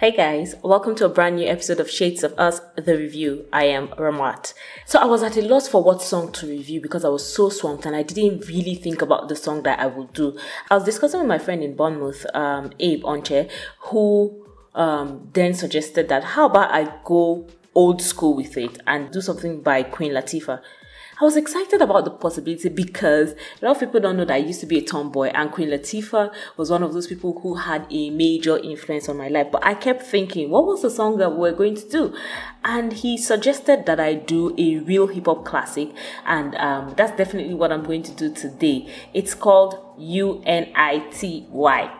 Hey guys, welcome to a brand new episode of Shades of Us, the review. I am Ramat. So I was at a loss for what song to review because I was so swamped and I didn't really think about the song that I would do. I was discussing with my friend in Bournemouth, um, Abe Onche, who um, then suggested that how about I go old school with it and do something by Queen Latifah. I was excited about the possibility because a lot of people don't know that I used to be a tomboy and Queen Latifah was one of those people who had a major influence on my life. But I kept thinking, what was the song that we are going to do? And he suggested that I do a real hip hop classic, and um, that's definitely what I'm going to do today. It's called U N I T Y.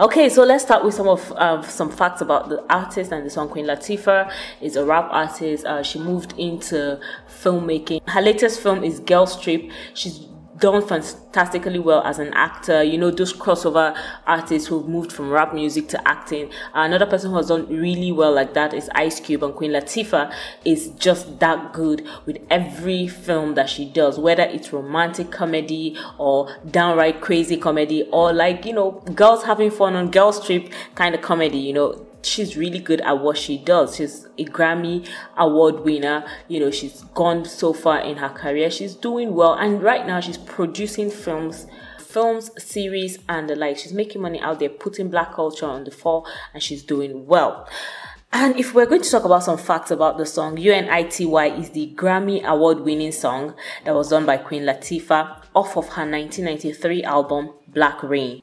Okay, so let's start with some of uh, some facts about the artist and the song. Queen Latifah is a rap artist. Uh, she moved into filmmaking. Her latest film is Girls Trip. She's done fantastically well as an actor. You know, those crossover artists who've moved from rap music to acting. Another person who has done really well like that is Ice Cube, and Queen Latifah is just that good with every film that she does, whether it's romantic comedy or downright crazy comedy or like, you know, girls having fun on Girls Trip kind of comedy, you know she's really good at what she does. She's a Grammy award winner. You know, she's gone so far in her career. She's doing well. And right now she's producing films films, series, and the like. She's making money out there, putting black culture on the fore, and she's doing well. And if we're going to talk about some facts about the song, UNITY is the Grammy award winning song that was done by Queen Latifah off of her 1993 album Black Reign.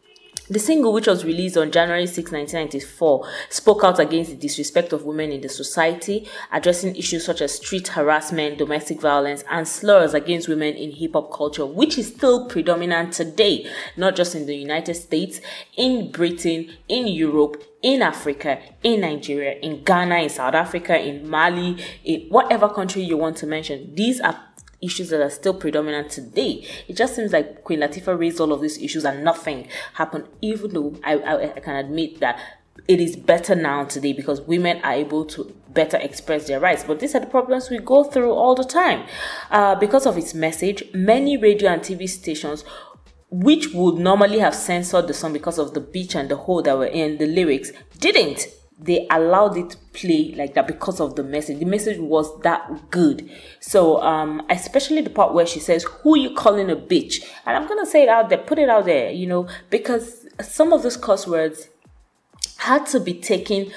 The single, which was released on January 6, 1994, spoke out against the disrespect of women in the society, addressing issues such as street harassment, domestic violence, and slurs against women in hip hop culture, which is still predominant today, not just in the United States, in Britain, in Europe, in Africa, in Nigeria, in Ghana, in South Africa, in Mali, in whatever country you want to mention. These are issues that are still predominant today. It just seems like Queen Latifah raised all of these issues and nothing happened, even though I, I, I can admit that it is better now today because women are able to better express their rights. But these are the problems we go through all the time. Uh, because of its message, many radio and TV stations which would normally have censored the song because of the beach and the hole that were in the lyrics didn't they allowed it to play like that because of the message. The message was that good. So, um, especially the part where she says, Who you calling a bitch? And I'm gonna say it out there, put it out there, you know, because some of those curse words had to be taken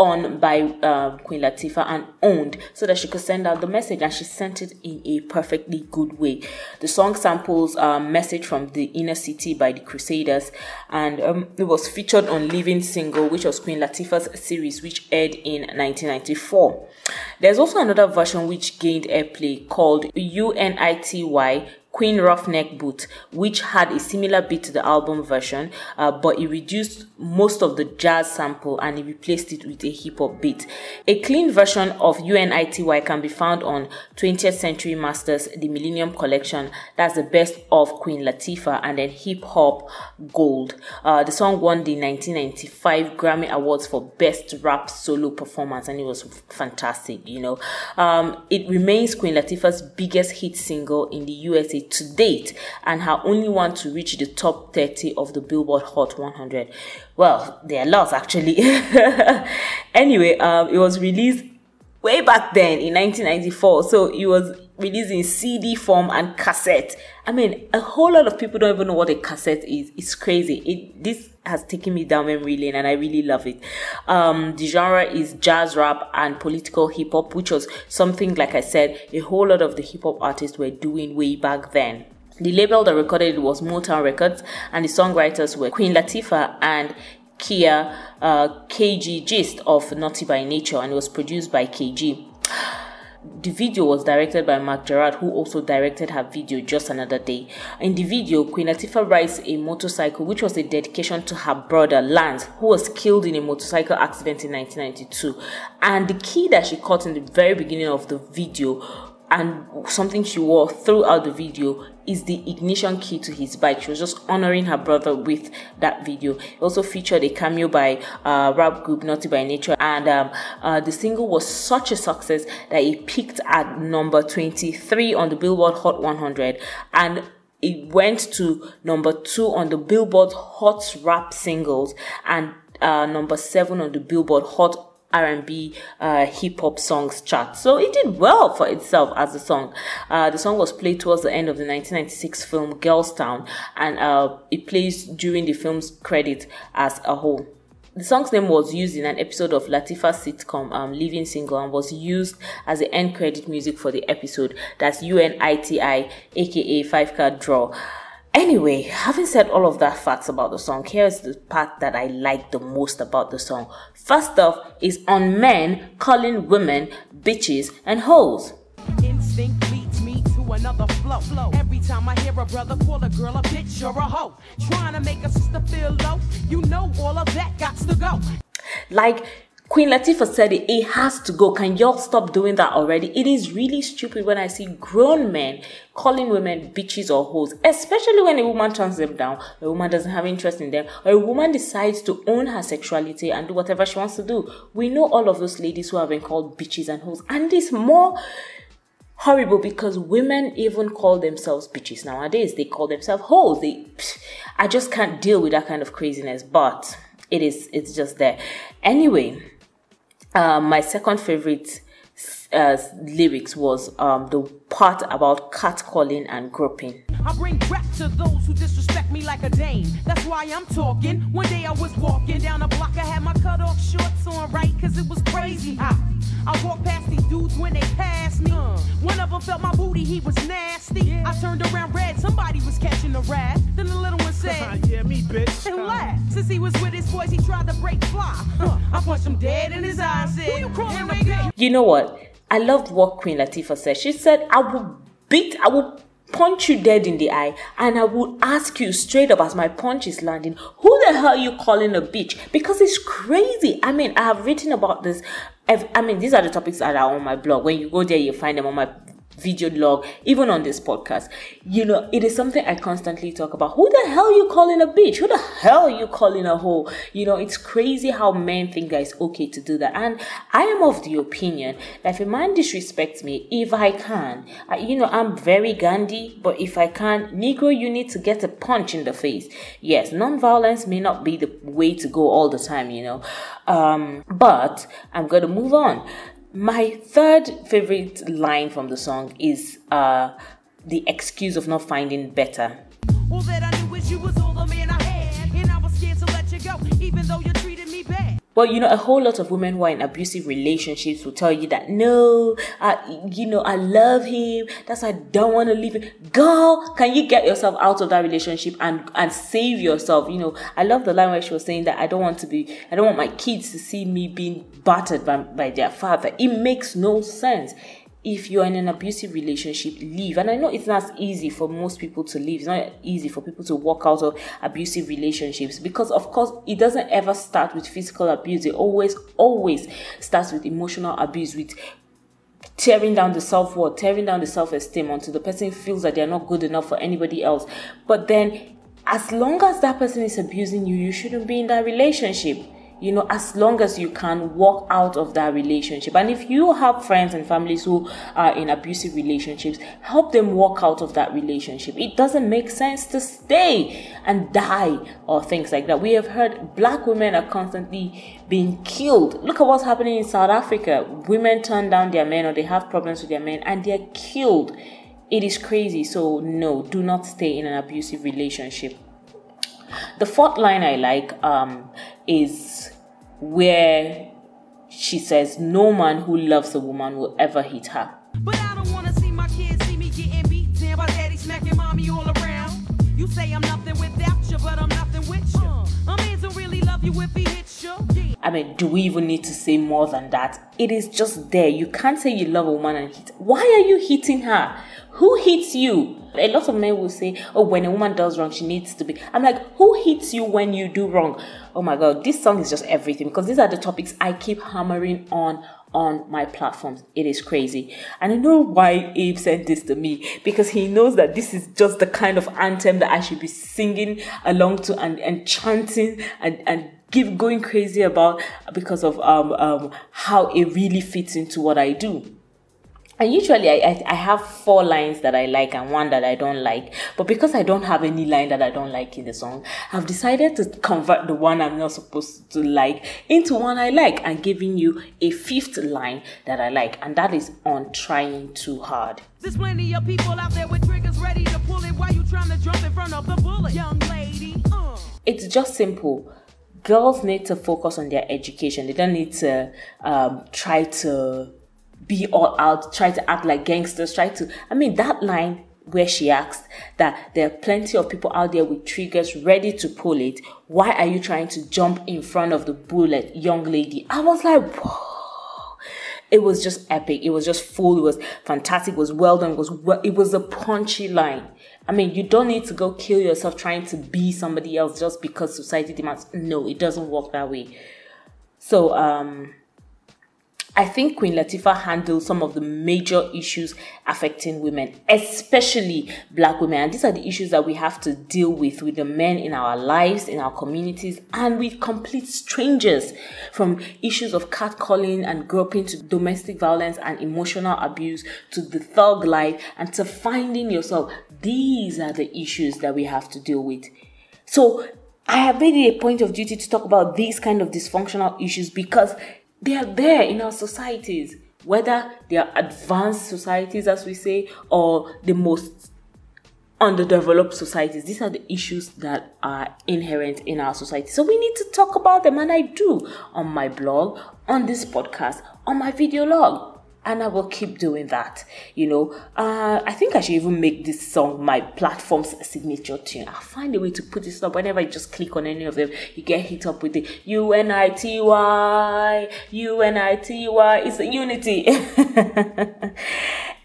on by uh, Queen Latifah and owned so that she could send out the message, and she sent it in a perfectly good way. The song samples a message from the inner city by the Crusaders, and um, it was featured on Living Single, which was Queen Latifah's series, which aired in 1994. There's also another version which gained airplay called UNITY Queen Roughneck Boot, which had a similar beat to the album version, uh, but it reduced most of the jazz sample and it replaced it with a hip hop beat. A clean version of UNITY can be found on 20th Century Masters The Millennium Collection. That's the best of Queen Latifah and then Hip Hop Gold. Uh, the song won the 1995 Grammy Awards for Best Rap Solo Performance and it was fantastic, you know. Um, it remains Queen Latifah's biggest hit single in the USA to date and her only one to reach the top 30 of the Billboard Hot 100. Well, there are lots actually. anyway, um, it was released way back then in 1994. So it was released in CD form and cassette. I mean, a whole lot of people don't even know what a cassette is. It's crazy. It this has taken me down memory lane and I really love it. Um, the genre is jazz rap and political hip hop, which was something like I said, a whole lot of the hip hop artists were doing way back then. The label that recorded it was Motown Records, and the songwriters were Queen Latifah and Kia uh, KG Gist of Naughty by Nature, and it was produced by KG. The video was directed by Mark Gerard, who also directed her video Just Another Day. In the video, Queen Latifah rides a motorcycle, which was a dedication to her brother Lance, who was killed in a motorcycle accident in 1992. And the key that she caught in the very beginning of the video and something she wore throughout the video is the ignition key to his bike. She was just honoring her brother with that video. It also featured a cameo by uh, rap group Naughty by Nature, and um, uh, the single was such a success that it peaked at number 23 on the Billboard Hot 100 and it went to number two on the Billboard Hot Rap Singles and uh, number seven on the Billboard Hot R&B uh, hip hop songs chart. So it did well for itself as a song. Uh, the song was played towards the end of the 1996 film Girls Town and uh, it plays during the film's credit as a whole. The song's name was used in an episode of Latifah's sitcom um, Living Single and was used as the end credit music for the episode. That's UNITI, aka Five Card Draw. Anyway, having said all of that facts about the song, here's the part that I like the most about the song. First off is on men calling women bitches and hoes. Instinct leads me to another flow. flow. Every time I hear a brother call a girl a bitch or a hoe, trying to make a sister feel low, you know all of that got to go. Like Queen Latifah said it, it has to go. Can y'all stop doing that already? It is really stupid when I see grown men calling women bitches or hoes, especially when a woman turns them down, a woman doesn't have interest in them, or a woman decides to own her sexuality and do whatever she wants to do. We know all of those ladies who have been called bitches and hoes, and it's more horrible because women even call themselves bitches nowadays. They call themselves hoes. They, I just can't deal with that kind of craziness, but it is, it's just there. Anyway, uh, my second favorite uh, lyrics was um, the part about catcalling and groping. I bring back to those who disrespect me like a dame. That's why I'm talking. One day I was walking down a block, I had my cut off shorts on right, cause it was crazy hot. I walked past these dudes when they passed me. Uh. One of them felt my booty, he was nasty. I turned around red, somebody was catching a rat. Then the little one said, Yeah, me, bitch. And laughed. Since he was with his boys, he tried to break fly. I punched him dead in his eyes. Said, Who you calling, You know what? I loved what Queen Latifah said. She said, I will beat, I will punch you dead in the eye and I will ask you straight up as my punch is landing, who the hell are you calling a bitch? Because it's crazy. I mean, I have written about this. I mean, these are the topics that are on my blog. When you go there, you find them on my video blog, even on this podcast. You know, it is something I constantly talk about. Who the hell you calling a bitch? Who the hell you calling a hoe? You know, it's crazy how men think that it's okay to do that. And I am of the opinion that if a man disrespects me, if I can, I, you know, I'm very Gandhi, but if I can, Negro, you need to get a punch in the face. Yes, non-violence may not be the way to go all the time, you know. Um, but I'm to move on. My third favorite line from the song is uh, the excuse of not finding better. That I knew was you was all the man I had, and I was scared to let you go, even though you Well, you know, a whole lot of women who are in abusive relationships will tell you that no, I, you know, I love him. That's why I don't want to leave him. Girl, can you get yourself out of that relationship and and save yourself? You know, I love the line where she was saying that I don't want to be, I don't want my kids to see me being battered by, by their father. It makes no sense if you're in an abusive relationship, leave. And I know it's not easy for most people to leave. It's not easy for people to walk out of abusive relationships because, of course, it doesn't ever start with physical abuse. It always, always starts with emotional abuse, with tearing down the self worth, tearing down the self esteem until the person feels that they're not good enough for anybody else. But then, as long as that person is abusing you, you shouldn't be in that relationship you know, as long as you can walk out of that relationship. And if you have friends and families who are in abusive relationships, help them walk out of that relationship. It doesn't make sense to stay and die or things like that. We have heard black women are constantly being killed. Look at what's happening in South Africa. Women turn down their men or they have problems with their men and they're killed. It is crazy. So, no, do not stay in an abusive relationship. The fourth line I like um, is where she says, No man who loves a woman will ever hit her. But I don't want to see my kids see me getting beat down by daddy smacking mommy all around. You say I'm nothing without you, but I'm nothing with you. Uh, a man don't really love you if he hits you. Yeah. I mean, do we even need to say more than that? It is just there. You can't say you love a woman and hit. Why are you hitting her? Who hits you? A lot of men will say, Oh, when a woman does wrong, she needs to be. I'm like, Who hits you when you do wrong? Oh my God, this song is just everything because these are the topics I keep hammering on on my platforms. It is crazy. And I know why Abe sent this to me because he knows that this is just the kind of anthem that I should be singing along to and, and chanting and, and give going crazy about because of um, um, how it really fits into what I do. And usually I, I, I, have four lines that I like and one that I don't like. But because I don't have any line that I don't like in the song, I've decided to convert the one I'm not supposed to like into one I like and giving you a fifth line that I like. And that is on trying too hard. There's plenty of people out there with triggers ready to pull it while you trying to jump in front of the bullet. Young lady. Uh. It's just simple girls need to focus on their education. They don't need to um, try to be all out, try to act like gangsters, try to. I mean, that line where she asked that there are plenty of people out there with triggers ready to pull it. Why are you trying to jump in front of the bullet, young lady? I was like, whoa. It was just epic. It was just full. It was fantastic. It was well done. It was well, it was a punchy line. I mean, you don't need to go kill yourself trying to be somebody else just because society demands. No, it doesn't work that way. So, um, I think Queen Latifah handled some of the major issues affecting women, especially black women. And these are the issues that we have to deal with with the men in our lives, in our communities, and with complete strangers. From issues of catcalling and groping to domestic violence and emotional abuse to the thug life and to finding yourself. These are the issues that we have to deal with. So I have made it a point of duty to talk about these kind of dysfunctional issues because they are there in our societies, whether they are advanced societies, as we say, or the most underdeveloped societies. These are the issues that are inherent in our society. So we need to talk about them, and I do on my blog, on this podcast, on my video log and I will keep doing that. You know, uh, I think I should even make this song my platform's signature tune. I'll find a way to put this up. Whenever I just click on any of them, you get hit up with the U N I T Y, U N I T Y. It's a unity.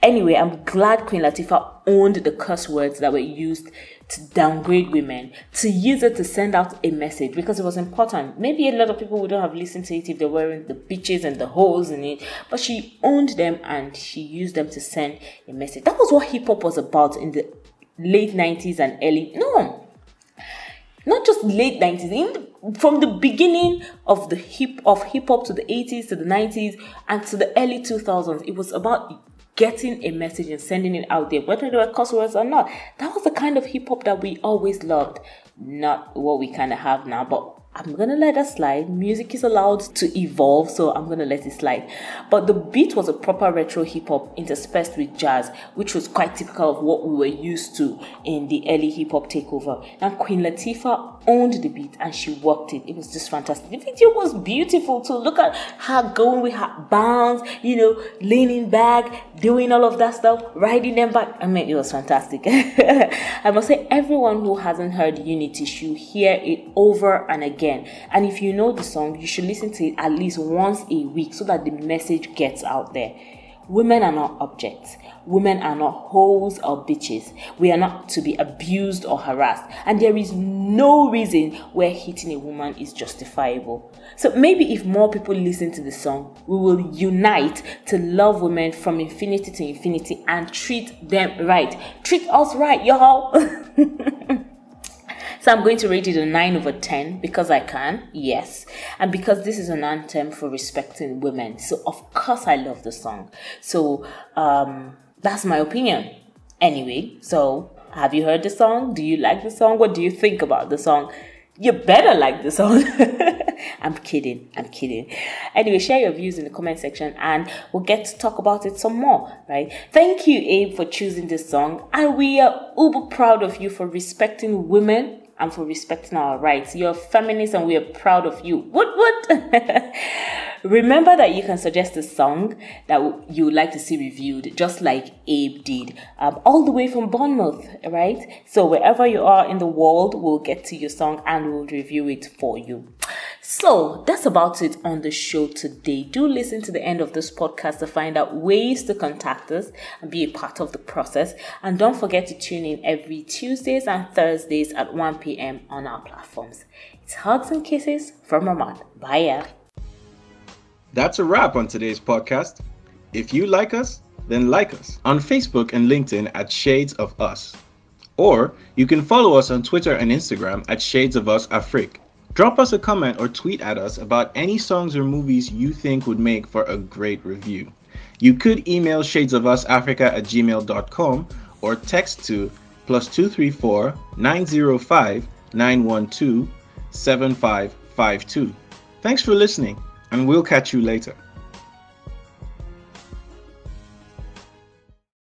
anyway, I'm glad Queen Latifah owned the curse words that were used to downgrade women, to use it to send out a message because it was important. Maybe a lot of people wouldn't have listened to it if they weren't the bitches and the holes in it, but she owned them and she used them to send a message. That was what hip hop was about in the late 90s and early. No, not just late 90s, in, from the beginning of the hip of hip hop to the 80s to the 90s and to the early 2000s, it was about getting a message and sending it out there, whether they were cuss words or not. That was the kind of hip hop that we always loved, not what we kind of have now. But I'm gonna let that slide. Music is allowed to evolve, so I'm gonna let it slide. But the beat was a proper retro hip hop interspersed with jazz, which was quite typical of what we were used to in the early hip hop takeover. And Queen Latifah owned the beat and she worked it. It was just fantastic. The video was beautiful to look at her going with her bounce, you know, leaning back, doing all of that stuff, riding them back. I mean, it was fantastic. I must say, everyone who hasn't heard Unity should hear it over and again. And if you know the song, you should listen to it at least once a week so that the message gets out there. Women are not objects. Women are not hoes or bitches. We are not to be abused or harassed. And there is no reason where hitting a woman is justifiable. So maybe if more people listen to the song, we will unite to love women from infinity to infinity and treat them right. Treat us right, y'all. So I'm going to rate it a 9 over 10 because I can, yes. And because this is an anthem for respecting women. So, of course, I love the song. So, um, that's my opinion. Anyway, so have you heard the song? Do you like the song? What do you think about the song? You better like the song. I'm kidding. I'm kidding. Anyway, share your views in the comment section and we'll get to talk about it some more, right? Thank you, Abe, for choosing this song. And we are uber proud of you for respecting women and for respecting our rights. You're feminist and we are proud of you. What, what? Remember that you can suggest a song that you would like to see reviewed, just like Abe did, um, all the way from Bournemouth, right? So wherever you are in the world, we'll get to your song and we'll review it for you. So that's about it on the show today. Do listen to the end of this podcast to find out ways to contact us and be a part of the process. And don't forget to tune in every Tuesdays and Thursdays at 1 p.m. on our platforms. It's hugs and kisses from Ramad. Bye. That's a wrap on today's podcast. If you like us, then like us on Facebook and LinkedIn at Shades of Us. Or you can follow us on Twitter and Instagram at Shades of Us Afrique. Drop us a comment or tweet at us about any songs or movies you think would make for a great review. You could email shadesofusafrica at gmail.com or text to plus 234 905 912 7552. Thanks for listening, and we'll catch you later.